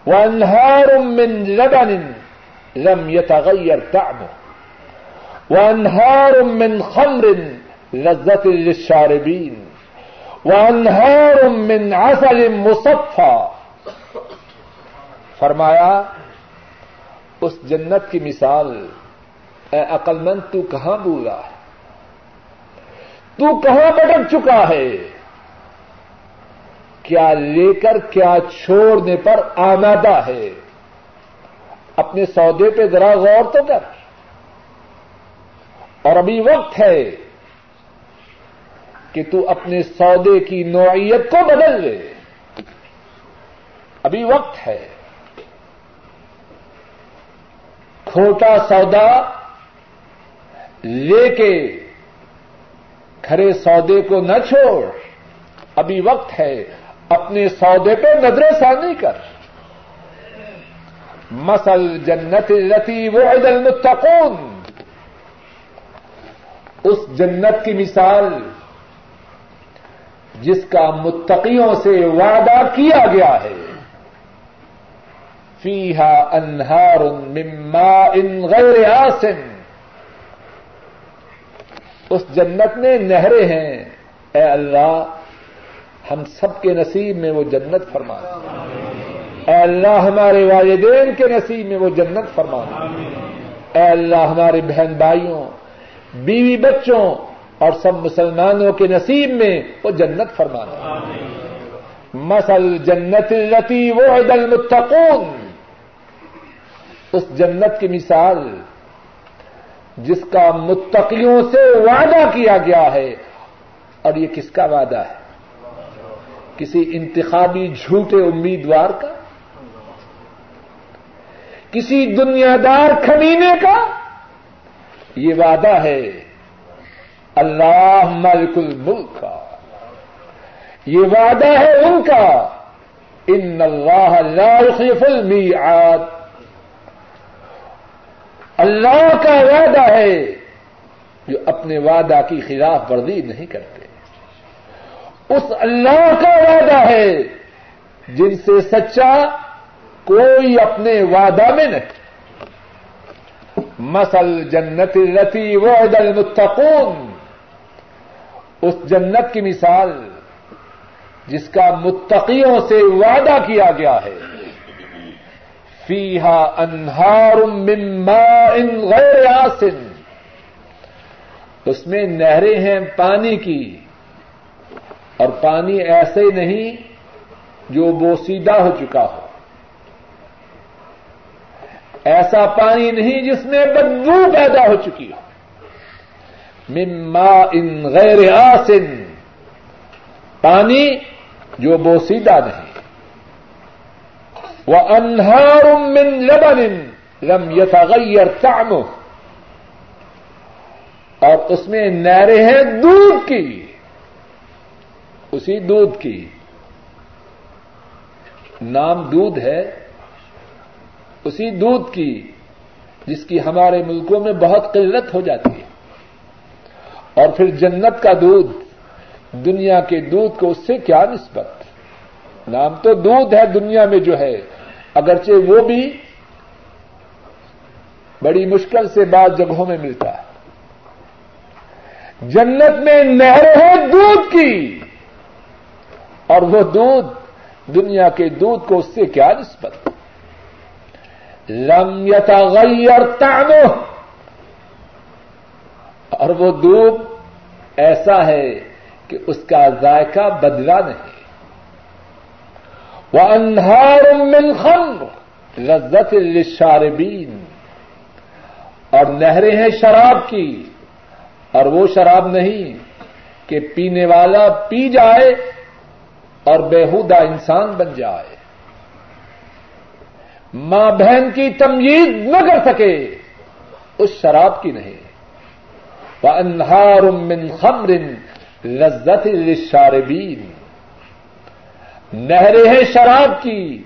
وانهار من لبن لم يتغير طعمه وانهار من خمر لذة للشاربين وانهار من عسل مصفى فرمایا، اس جنت کی مثال، اے عقل مند تو کہاں بولا ہے؟ تو کہاں بٹک چکا ہے؟ کیا لے کر کیا چھوڑنے پر آمادہ ہے؟ اپنے سودے پہ ذرا غور تو کر۔ اور ابھی وقت ہے کہ تو اپنے سودے کی نوعیت کو بدل لے۔ ابھی وقت ہے۔ کھوٹا سودا لے کے کھڑے سودے کو نہ چھوڑ۔ ابھی وقت ہے، اپنے سودے پہ نظر ثانی کر۔ مسل جنت لتی وہ المتقون۔ اس جنت کی مثال جس کا متقیوں سے وعدہ کیا گیا ہے۔ فيها انہار من ماء غیر آسن۔ اس جنت میں نہریں ہیں۔ اے اللہ، ہم سب کے نصیب میں وہ جنت فرما اے اللہ، ہمارے والدین کے نصیب میں وہ جنت فرما اے اللہ، ہمارے بہن بھائیوں، بیوی بچوں اور سب مسلمانوں کے نصیب میں وہ جنت فرمانا مسل جنت التی وہ المتقون۔ اس جنت کی مثال جس کا متقیوں سے وعدہ کیا گیا ہے۔ اور یہ کس کا وعدہ ہے؟ کسی انتخابی جھوٹے امیدوار کا؟ کسی دنیا دار کھمینے کا؟ یہ وعدہ ہے، اللہ ملک الملک کا۔ یہ وعدہ ہے ان کا۔ ان اللہ لا يخلف المیعاد۔ اللہ کا وعدہ ہے جو اپنے وعدہ کی خلاف ورزی نہیں کرتے۔ اس اللہ کا وعدہ ہے جن سے سچا کوئی اپنے وعدہ میں نہیں۔ مسل جنت رتی وعد المتقون۔ اس جنت کی مثال جس کا متقیوں سے وعدہ کیا گیا ہے۔ فیحا انہار من ماء غیر آسن۔ اس میں نہریں ہیں پانی کی، اور پانی ایسے نہیں جو بوسیدہ ہو چکا ہو۔ ایسا پانی نہیں جس میں بدبو پیدا ہو چکی ہو۔ مما ان غیر آسن۔ پانی جو بوسیدہ نہیں۔ وہ انہار من لبن لم یتغیر طعمه۔ اور اس میں نہریں ہیں دودھ کی۔ اسی دودھ کی۔ نام دودھ ہے۔ اسی دودھ کی جس کی ہمارے ملکوں میں بہت قلت ہو جاتی ہے۔ اور پھر جنت کا دودھ، دنیا کے دودھ کو اس سے کیا نسبت؟ نام تو دودھ ہے دنیا میں جو ہے۔ اگرچہ وہ بھی بڑی مشکل سے بعض جگہوں میں ملتا ہے۔ جنت میں نہر ہے دودھ کی۔ اور وہ دودھ دنیا کے دودھ کو اس سے کیا نسبت؟ لم یتغیر طعمه اور وہ دودھ ایسا ہے کہ اس کا ذائقہ بدلا نہیں۔ وہ انہار من خمر لذت للشاربین اور نہریں ہیں شراب کی، اور وہ شراب نہیں کہ پینے والا پی جائے اور بےحودہ انسان بن جائے۔ ماں بہن کی تمیز نہ کر سکے، اس شراب کی نہیں۔ وہ انہار من خمر لذت للشاربین نہریں ہیں شراب کی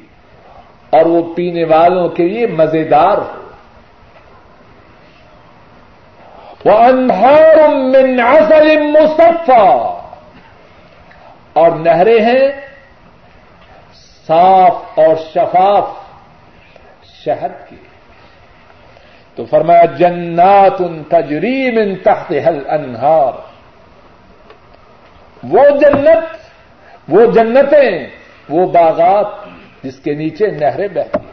اور وہ پینے والوں کے لیے مزیدار ہو۔ وہ انہار من عسل مصفا اور نہریں ہیں صاف اور شفاف شہد کی۔ تو فرمایا، جنات ان تجریم ان تحت حل انہار وہ جنت، وہ جنتیں وہ باغات جس کے نیچے نہریں بہتی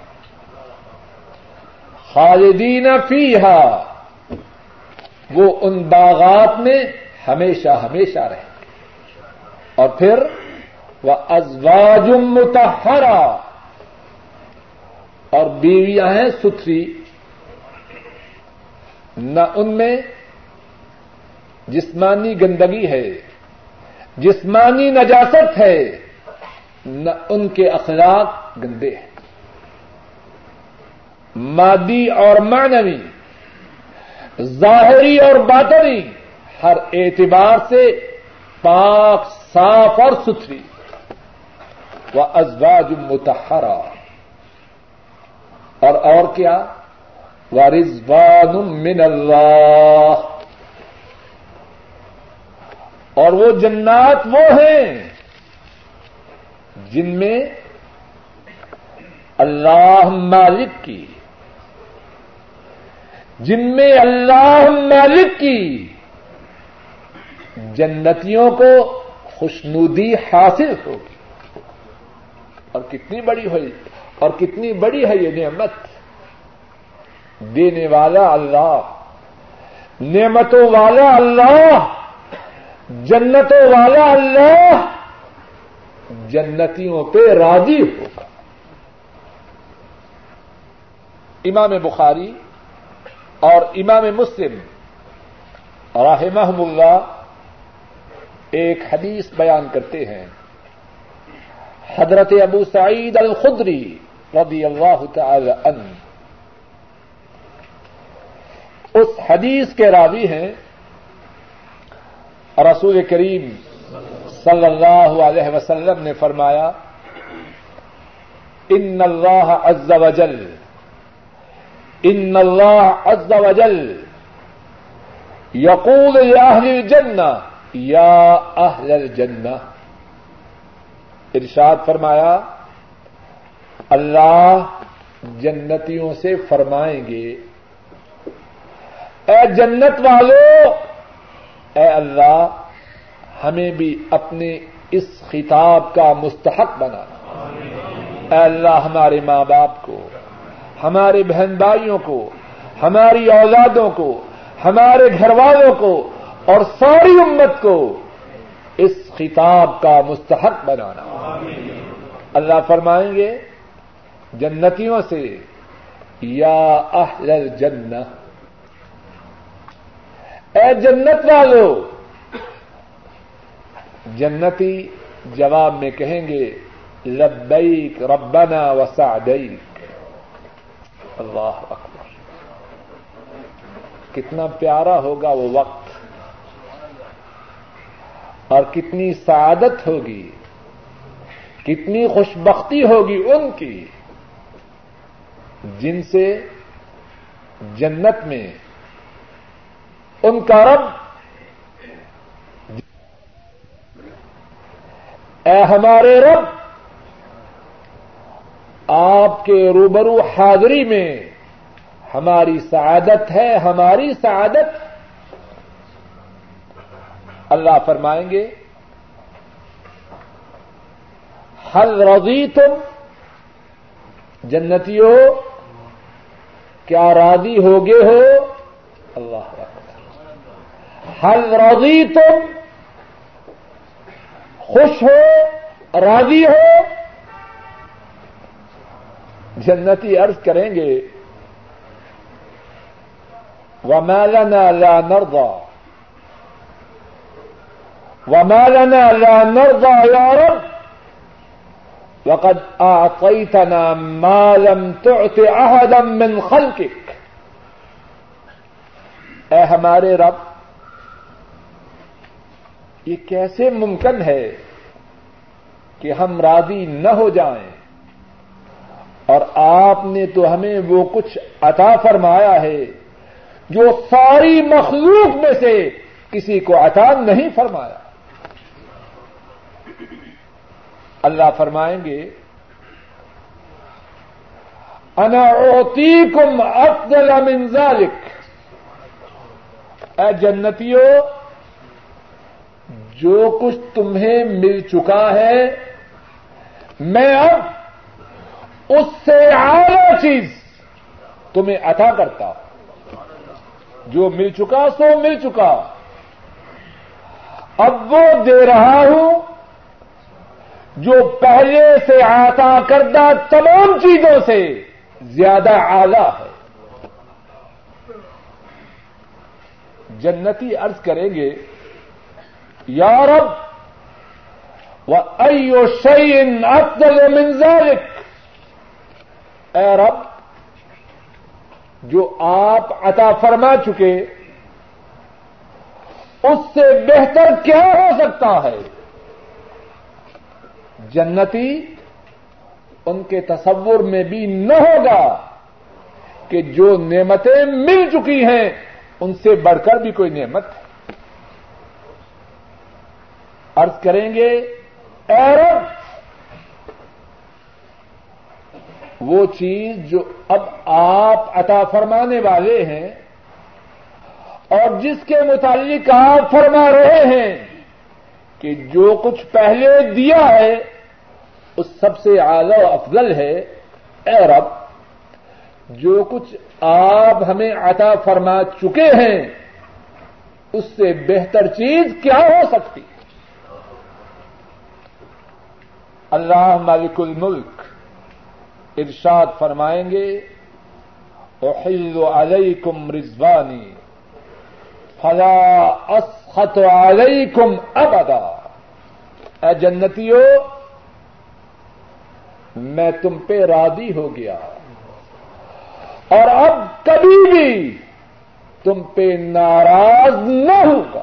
خالدین فیہا، وہ ان باغات میں ہمیشہ ہمیشہ رہے اور پھر، وہ ازواج متحرا اور بیویاں ہیں ستھری۔ نہ ان میں جسمانی گندگی ہے، جسمانی نجاست ہے۔ نہ ان کے اخلاق گندے ہیں۔ مادی اور معنوی، ظاہری اور باطنی، ہر اعتبار سے پاک، صاف اور ستھری۔ وہ ازواج متحرا۔ اور اور کیا؟ وہ رضوان من اللہ اور وہ جنات وہ ہیں جن میں اللہ مالک کی، جن میں اللہ مالک کی جنتیوں کو خوشنودی حاصل ہوگی۔ اور کتنی بڑی ہوئی، اور کتنی بڑی ہے یہ نعمت۔ دینے والا اللہ، نعمتوں والا اللہ، جنتوں والا اللہ جنتیوں پہ راضی ہوگا امام بخاری اور امام مسلم رحمہ اللہ ایک حدیث بیان کرتے ہیں۔ حضرت ابو سعید الخدری رضی اللہ تعالی عنہ۔ اس حدیث کے راوی ہیں۔ رسول کریم صلی اللہ علیہ وسلم نے فرمایا ان اللہ عز وجل ان اللہ عز وجل یقول یا اہل الجنہ یا اہل الجنہ ارشاد فرمایا، اللہ جنتیوں سے فرمائیں گے، اے جنت والو، اے اللہ ہمیں بھی اپنے اس خطاب کا مستحق بنانا۔ اے اللہ، ہمارے ماں باپ کو، ہمارے بہن بھائیوں کو، ہماری اولادوں کو، ہمارے گھر والوں کو اور ساری امت کو اس خطاب کا مستحق بنانا۔ اللہ فرمائیں گے، جنتیوں سے، یا اہل الجنہ، اے جنت والو جنتی جواب میں کہیں گے، لبیک ربنا وسعدیک. اللہ اکبر. کتنا پیارا ہوگا وہ وقت، اور کتنی سعادت ہوگی، کتنی خوش بختی ہوگی ان کی، جن سے جنت میں ان کا رب اے ہمارے رب، آپ کے روبرو حاضری میں ہماری سعادت ہے، ہماری سعادت۔ اللہ فرمائیں گے حل رضی تم جنتیوں کیا راضی ہوگے ہو؟ اللہ حل راضی تم خوش ہو، راضی ہو، جنتی عرض کریں گے ومالنا لا نرضى ومالنا لا نرضى يا رب وقد أعطيتنا ما لم تعط أحدا من خلقك۔ اے ہمارے رب یہ کیسے ممکن ہے کہ ہم راضی نہ ہو جائیں؟ اور آپ نے تو ہمیں وہ کچھ عطا فرمایا ہے جو ساری مخلوق میں سے کسی کو عطا نہیں فرمایا۔ اللہ فرمائیں گے انعوتی کم افضل من ذلك اے جنتیوں جو کچھ تمہیں مل چکا ہے، میں اب اس سے اعلی چیز تمہیں عطا کرتا ہوں۔ جو مل چکا، سو مل چکا۔ اب وہ دے رہا ہوں جو پہلے سے عطا کردہ تمام چیزوں سے زیادہ اعلی ہے۔ جنتی عرض کریں گے یا رب، و ایو شعین افضل من ذلك اے رب، جو آپ عطا فرما چکے، اس سے بہتر کیا ہو سکتا ہے؟ جنتی ان کے تصور میں بھی نہ ہوگا کہ جو نعمتیں مل چکی ہیں، ان سے بڑھ کر بھی کوئی نعمت ہے ارض کریں گے ایرب وہ چیز جو اب آپ عطا فرمانے والے ہیں اور جس کے متعلق آپ فرما رہے ہیں کہ جو کچھ پہلے دیا ہے، اس سب سے اعلی و افضل ہے۔ اے رب، جو کچھ آپ ہمیں عطا فرما چکے ہیں، اس سے بہتر چیز کیا ہو سکتی؟ اللہ ملک الملک ارشاد فرمائیں گے، احل علیکم رضوانی فلا اسخط علیکم ابدا اے جنتیو، میں تم پہ راضی ہو گیا۔ اور اب کبھی بھی تم پہ ناراض نہ ہوگا۔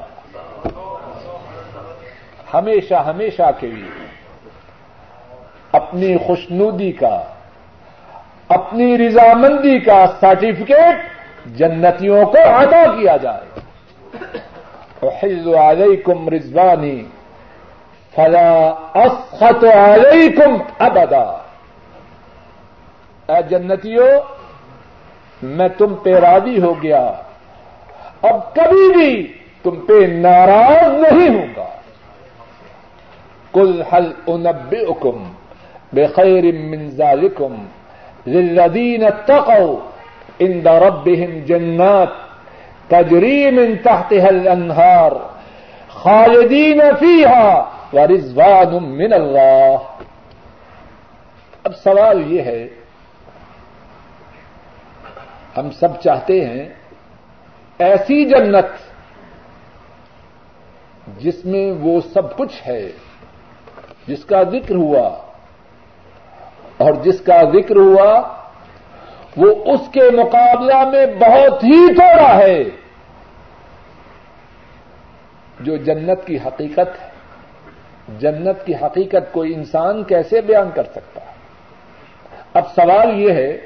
ہمیشہ ہمیشہ کے لیے۔ اپنی خوشنودی کا، اپنی رضامندی کا سرٹیفکیٹ جنتیوں کو عطا کیا جائے۔ علیکم رضوانی، فلا اسخط علیکم ابدا۔ اے جنتیوں، میں تم پہ راضی ہو گیا۔ اب کبھی بھی تم پہ ناراض نہیں ہوں گا۔ کل حل انب حکم بے خیر منظالکم للذین اتقوا عند ربهم جنات تجری من تحتها الانہار خالدین فیها ورضوان من اللہ اب سوال یہ ہے، ہم سب چاہتے ہیں ایسی جنت جس میں وہ سب کچھ ہے، جس کا ذکر ہوا اور جس کا ذکر ہوا وہ اس کے مقابلہ میں بہت ہی تھوڑا ہے جو جنت کی حقیقت ہے۔ جنت کی حقیقت کوئی انسان کیسے بیان کر سکتا ہے؟ اب سوال یہ ہے،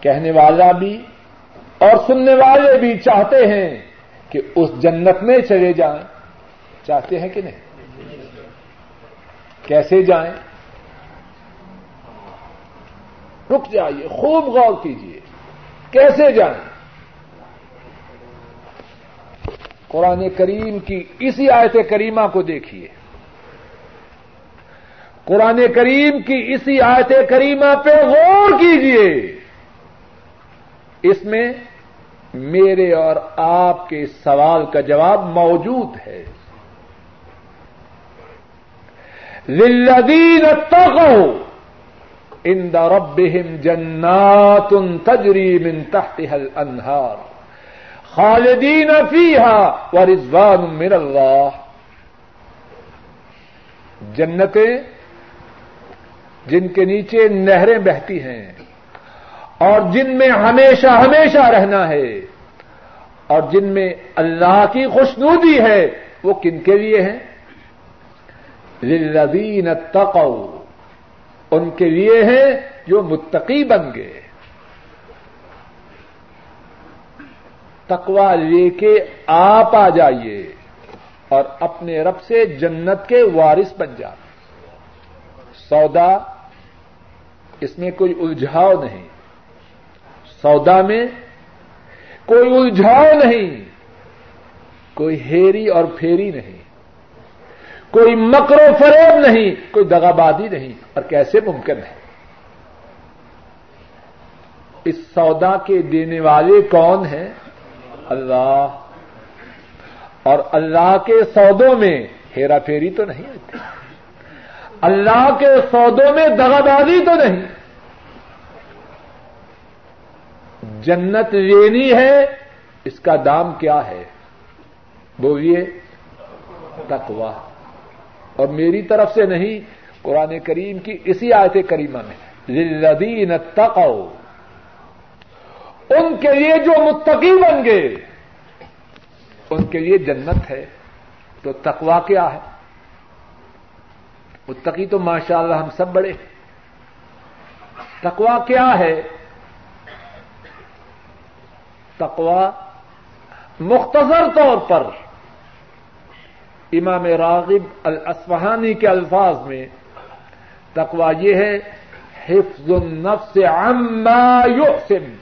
کہنے والا بھی اور سننے والے بھی چاہتے ہیں کہ اس جنت میں چلے جائیں، چاہتے ہیں کہ نہیں؟ کیسے جائیں؟ رک جائیے، خوب غور کیجیے۔ کیسے جائیں؟ قرآن کریم کی اسی آیت کریمہ کو دیکھیے۔ قرآن کریم کی اسی آیت کریمہ پہ غور کیجیے۔ اس میں میرے اور آپ کے سوال کا جواب موجود ہے۔ للذین اتقوا عند ربهم جنات تجری من تحتها الانہار خالدین فیها ورضوان من اللہ جنتیں جن کے نیچے نہریں بہتی ہیں اور جن میں ہمیشہ ہمیشہ رہنا ہے اور جن میں اللہ کی خوشنودی ہے وہ کن کے لیے ہیں؟ للذین اتقوا ان کے لیے ہیں جو متقی بن گئے۔ تقوا لے کے آپ آ جائیے اور اپنے رب سے جنت کے وارث بن جائیں سودا اس میں کوئی الجھاؤ نہیں۔ سودا میں کوئی الجھاؤ نہیں۔ کوئی ہیری اور پھیری نہیں۔ کوئی مکر و فریب نہیں، کوئی دغابادی نہیں، اور کیسے ممکن ہے؟ اس سودا کے دینے والے کون ہیں؟ اللہ۔ اور اللہ کے سودوں میں ہیرا پھیری تو نہیں ہوتی۔ اللہ کے سودوں میں دغابادی تو نہیں۔ جنت لینی ہے، اس کا دام کیا ہے؟ بولیے تقوا اور میری طرف سے نہیں، قرآن کریم کی اسی آیت کریمہ میں، للذین اتقوا۔ ان کے لیے جو متقی بن گئے، ان کے لیے جنت ہے، تو تقوا کیا ہے؟ متقی تو ماشاء اللہ ہم سب بڑے تقوا کیا ہے؟ تقوا مختصر طور پر امام راغب الاسفہانی کے الفاظ میں تقوا یہ ہے، حفظ النفس عما یحسن۔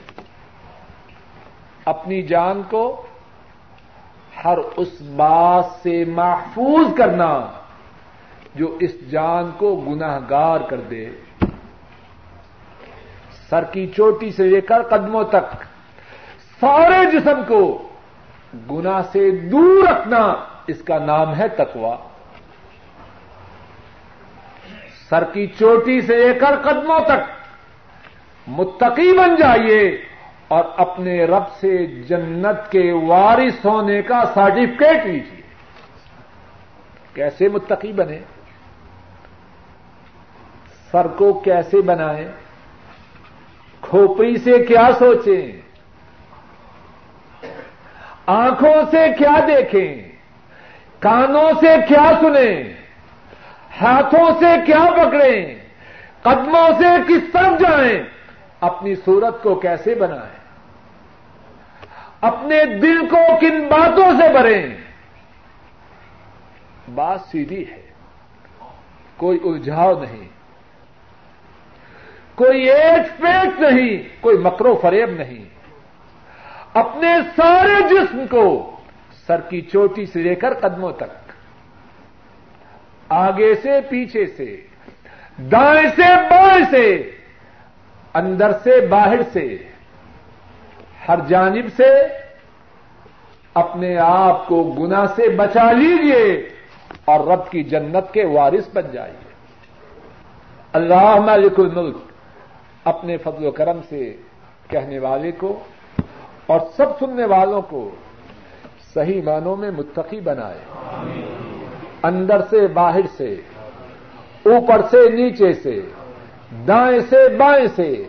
اپنی جان کو ہر اس بات سے محفوظ کرنا جو اس جان کو گناہ گار کر دے۔ سر کی چوٹی سے لے کر قدموں تک، سارے جسم کو گنا سے دور رکھنا۔ اس کا نام ہے تکوا سر کی چوٹی سے لے کر قدموں تک متقی بن جائیے اور اپنے رب سے جنت کے وارث ہونے کا سرٹیفکیٹ لیجیے۔ کیسے متقی بنے؟ سر کو کیسے بنائیں؟ کھوپڑی سے کیا سوچیں؟ آنکھوں سے کیا دیکھیں؟ کانوں سے کیا سنیں؟ ہاتھوں سے کیا پکڑیں؟ قدموں سے کس طرف جائیں؟ اپنی صورت کو کیسے بنائیں؟ اپنے دل کو کن باتوں سے بھریں؟ بات سیدھی ہے۔ کوئی الجھاؤ نہیں۔ کوئی ایک پیٹ نہیں۔ کوئی مکرو فریب نہیں۔ اپنے سارے جسم کو سر کی چوٹی سے لے کر قدموں تک۔ آگے سے پیچھے سے، دائیں سے بائیں سے، اندر سے باہر سے۔ ہر جانب سے اپنے آپ کو گنا سے بچا لیجیے اور رب کی جنت کے وارث بن جائیے۔ اللہ مالک الملک اپنے فضل و کرم سے کہنے والے کو اور سب سننے والوں کو صحیح معنوں میں متقی بنائے۔ اندر سے، باہر سے، اوپر سے، نیچے سے، دائیں سے، بائیں سے،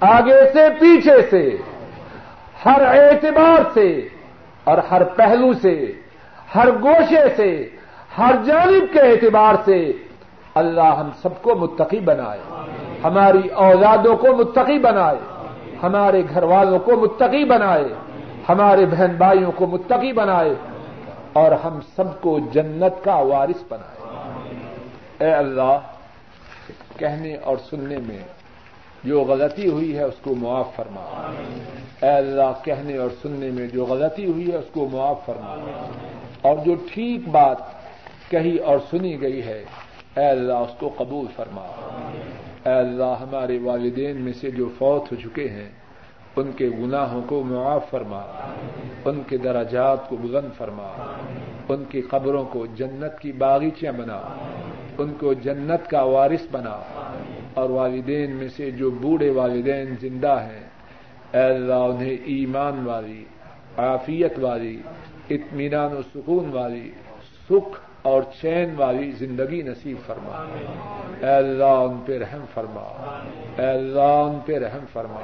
آگے سے، پیچھے سے، ہر اعتبار سے اور ہر پہلو سے، ہر گوشے سے، ہر جانب کے اعتبار سے اللہ ہم سب کو متقی بنائے۔ ہماری اولادوں کو متقی بنائے۔ ہمارے گھر والوں کو متقی بنائے۔ ہمارے بہن بھائیوں کو متقی بنائے اور ہم سب کو جنت کا وارث بنائے۔ اے اللہ، کہنے اور سننے میں جو غلطی ہوئی ہے اس کو معاف فرما۔ اے اللہ، کہنے اور سننے میں جو غلطی ہوئی ہے اس کو معاف فرما۔ اور جو ٹھیک بات کہی اور سنی گئی ہے، اے اللہ، اس کو قبول فرما۔ اے اللہ، ہمارے والدین میں سے جو فوت ہو چکے ہیں ان کے گناہوں کو معاف فرما، ان کے دراجات کو بلند فرما، ان کی قبروں کو جنت کی باغیچیاں بنا، ان کو جنت کا وارث بنا۔ اور والدین میں سے جو بوڑھے والدین زندہ ہیں، اے اللہ انہیں ایمان والی، عافیت والی، اطمینان و سکون والی، سکھ اور چین والی زندگی نصیب فرما۔ اے اللہ ان پہ رحم فرما۔ اے اللہ ان پہ رحم فرما۔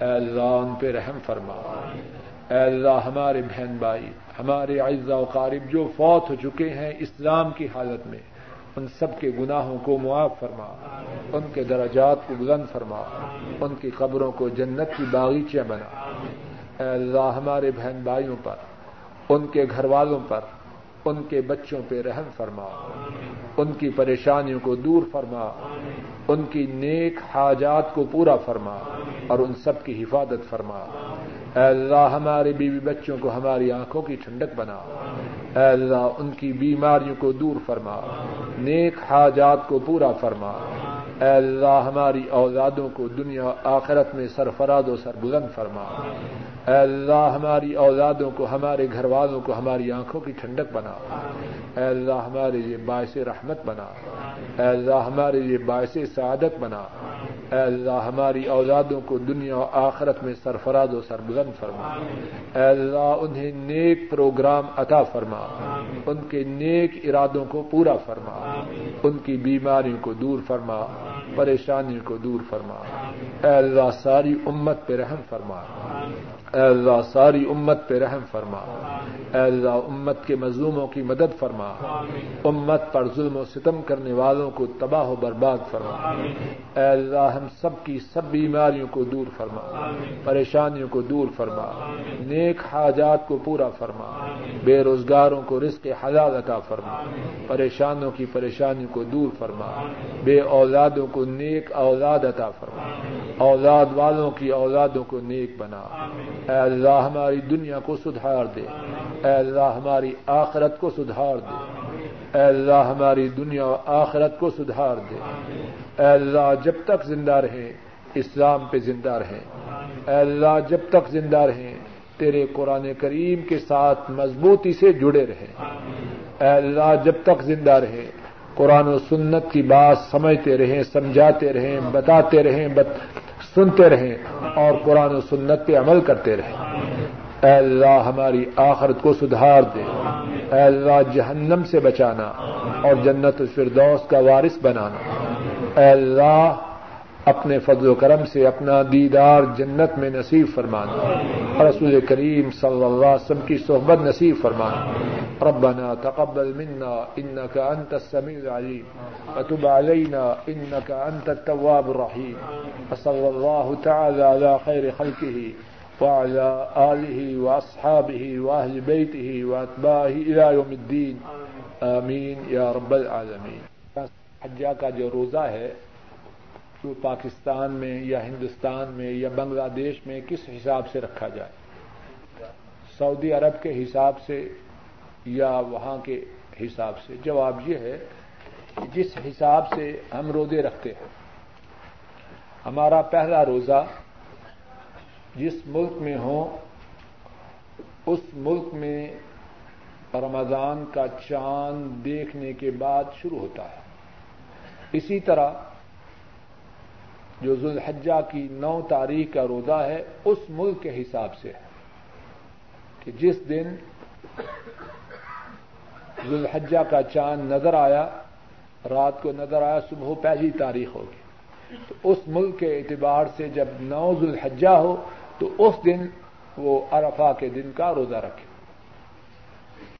اے اللہ ان پہ رحم فرما۔ اے اللہ ہمارے بہن بھائی، ہمارے اعزا و قارب جو فوت ہو چکے ہیں اسلام کی حالت میں، ان سب کے گناہوں کو معاف فرما۔ ان کے درجات کو بلند فرما۔ ان کی قبروں کو جنت کی باغیچیاں بنا۔ اے اللہ ہمارے بہن بھائیوں پر، ان کے گھر والوں پر ان کے بچوں پہ رحم فرما۔ ان کی پریشانیوں کو دور فرما۔ ان کی نیک حاجات کو پورا فرما۔ اور ان سب کی حفاظت فرما۔ اے اللہ، ہمارے بیوی بچوں کو ہماری آنکھوں کی ٹھنڈک بنا۔ اے اللہ، ان کی بیماریوں کو دور فرما۔ نیک حاجات کو پورا فرما۔ اے اللہ، ہماری اولادوں کو دنیا آخرت میں سرفراد و سر بلند فرما۔ اے اللہ، ہماری اولادوں کو، ہمارے گھر والوں کو، ہماری آنکھوں کی ٹھنڈک بنا۔ اے اللہ، ہمارے لیے باعث رحمت بنا۔ اے اللہ، ہمارے لیے باعث سعادت بنا۔ اے اللہ، ہماری اولادوں کو دنیا و آخرت میں سرفراد و سربلند فرما۔ اے اللہ، انہیں نیک پروگرام عطا فرما۔ ان کے نیک ارادوں کو پورا فرما۔ ان کی بیماریوں کو دور فرما۔ پریشانیوں کو دور فرما۔ اے اللہ، ساری امت پہ رحم فرما۔ اے اللہ ساری امت پہ رحم فرما۔ اے اللہ امت کے مظلوموں کی مدد فرما۔ امت پر ظلم و ستم کرنے والوں کو تباہ و برباد فرما۔ اے اللہ ہم سب کی سب بیماریوں کو دور فرما۔ پریشانیوں کو دور فرما۔ نیک حاجات کو پورا فرما۔ بے روزگاروں کو رزق حلال عطا فرما۔ پریشانوں کی پریشانیوں کو دور فرما۔ بے اولادوں کو نیک اولاد عطا فرما۔ اولاد والوں کی اولادوں کو نیک بنا۔ اے اللہ ہماری دنیا کو سدھار دے، اے اللہ ہماری آخرت کو سدھار دے، اے اللہ ہماری دنیا و آخرت کو سدھار دے۔ اے اللہ جب تک زندہ رہیں، اسلام پہ زندہ رہیں۔ اے اللہ جب تک زندہ رہیں، تیرے قرآن کریم کے ساتھ مضبوطی سے جڑے رہیں۔ اے اللہ جب تک زندہ رہیں، قرآن و سنت کی بات سمجھتے رہیں، سمجھاتے رہیں، بتاتے رہیں، بت... سنتے رہیں اور قرآن و سنت پہ عمل کرتے رہیں۔ اے اللہ، ہماری آخرت کو سدھار دے۔ اے اللہ، جہنم سے بچانا اور جنت الفردوس کا وارث بنانا۔ اے اللہ اپنے فضل و کرم سے اپنا دیدار جنت میں نصیب فرمانا۔ رسول کریم صلی اللہ علیہ وسلم کی صحبت نصیب فرمانا۔ ربنا تقبل منا انك انت السميع العليم وتب علينا انك انت التواب الرحيم وصلى الله تعالى على خير خلقه وعلى آله وأصحابه وأهل بيته وأتباعه إلى يوم الدين آمین یا رب العالمین۔ حجہ کا جو روزہ ہے وہ پاکستان میں یا ہندوستان میں یا بنگلہ دیش میں کس حساب سے رکھا جائے؟ سعودی عرب کے حساب سے یا وہاں کے حساب سے؟ جواب یہ ہے کہ جس حساب سے ہم روزے رکھتے ہیں، ہمارا پہلا روزہ جس ملک میں ہوں، اس ملک میں رمضان کا چاند دیکھنے کے بعد شروع ہوتا ہے۔ اسی طرح جو ذوالحجہ کی نو تاریخ کا روزہ ہے، اس ملک کے حساب سے ہے۔ کہ جس دن ذوالحجہ کا چاند نظر آیا، رات کو نظر آیا، صبح پہلی تاریخ ہوگی۔ تو اس ملک کے اعتبار سے جب نو ذوالحجہ ہو، تو اس دن وہ ارفا کے دن کا روزہ رکھے۔